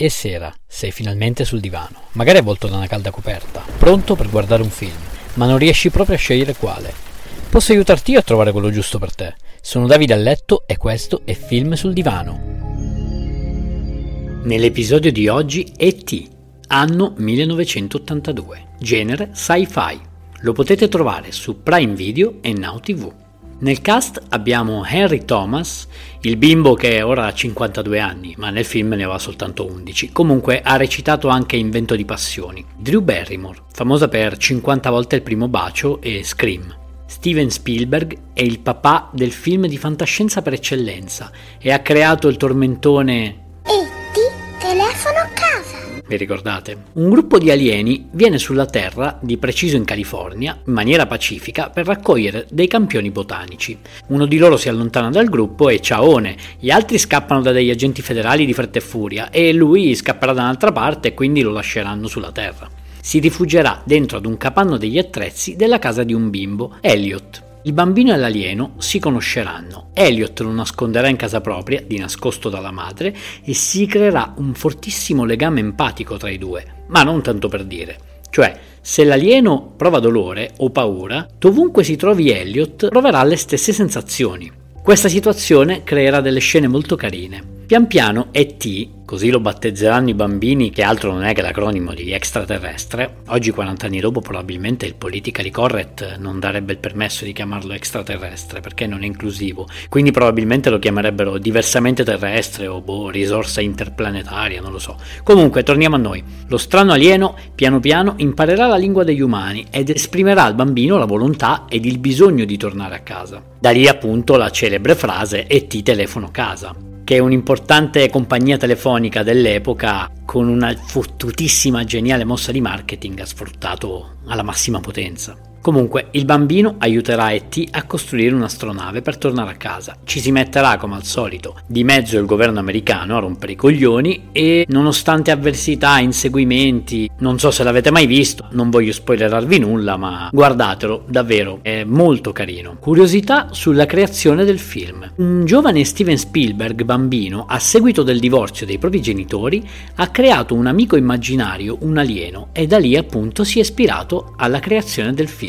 È sera, sei finalmente sul divano, magari avvolto da una calda coperta, pronto per guardare un film, ma non riesci proprio a scegliere quale. Posso aiutarti io a trovare quello giusto per te. Sono Davide a letto e questo è Film sul divano. Nell'episodio di oggi E.T., anno 1982, genere sci-fi. Lo potete trovare su Prime Video e Now TV. Nel cast abbiamo Henry Thomas, il bimbo che ora ha 52 anni, ma nel film ne aveva soltanto 11. Comunque ha recitato anche in Vento di Passioni. Drew Barrymore, famosa per 50 volte il primo bacio e Scream. Steven Spielberg è il papà del film di fantascienza per eccellenza e ha creato il tormentone vi ricordate? Un gruppo di alieni viene sulla Terra, di preciso in California, in maniera pacifica per raccogliere dei campioni botanici. Uno di loro si allontana dal gruppo e ciaone, gli altri scappano da degli agenti federali di fretta e furia e lui scapperà da un'altra parte e quindi lo lasceranno sulla Terra. Si rifugierà dentro ad un capanno degli attrezzi della casa di un bimbo, Elliot. Il bambino e l'alieno si conosceranno. Elliot lo nasconderà in casa propria, di nascosto dalla madre, e si creerà un fortissimo legame empatico tra i due, ma non tanto per dire. Cioè, se l'alieno prova dolore o paura, dovunque si trovi Elliot proverà le stesse sensazioni. Questa situazione creerà delle scene molto carine. Pian piano ET così lo battezzeranno i bambini, che altro non è che l'acronimo di extraterrestre. Oggi, 40 anni dopo, probabilmente il politically correct non darebbe il permesso di chiamarlo extraterrestre perché non è inclusivo, quindi probabilmente lo chiamerebbero diversamente terrestre o boh, risorsa interplanetaria, non lo so. Comunque, torniamo a noi. Lo strano alieno piano piano imparerà la lingua degli umani ed esprimerà al bambino la volontà ed il bisogno di tornare a casa. Da lì appunto la celebre frase e ti telefono casa che è un'importante compagnia telefonica dell'epoca con una fottutissima geniale mossa di marketing ha sfruttato alla massima potenza. Comunque, il bambino aiuterà E.T. a costruire un'astronave per tornare a casa. Ci si metterà, come al solito, di mezzo il governo americano a rompere i coglioni e, nonostante avversità, inseguimenti, non so se l'avete mai visto, non voglio spoilerarvi nulla, ma guardatelo, davvero, è molto carino. Curiosità sulla creazione del film. Un giovane Steven Spielberg, bambino, a seguito del divorzio dei propri genitori, ha creato un amico immaginario, un alieno, e da lì appunto si è ispirato alla creazione del film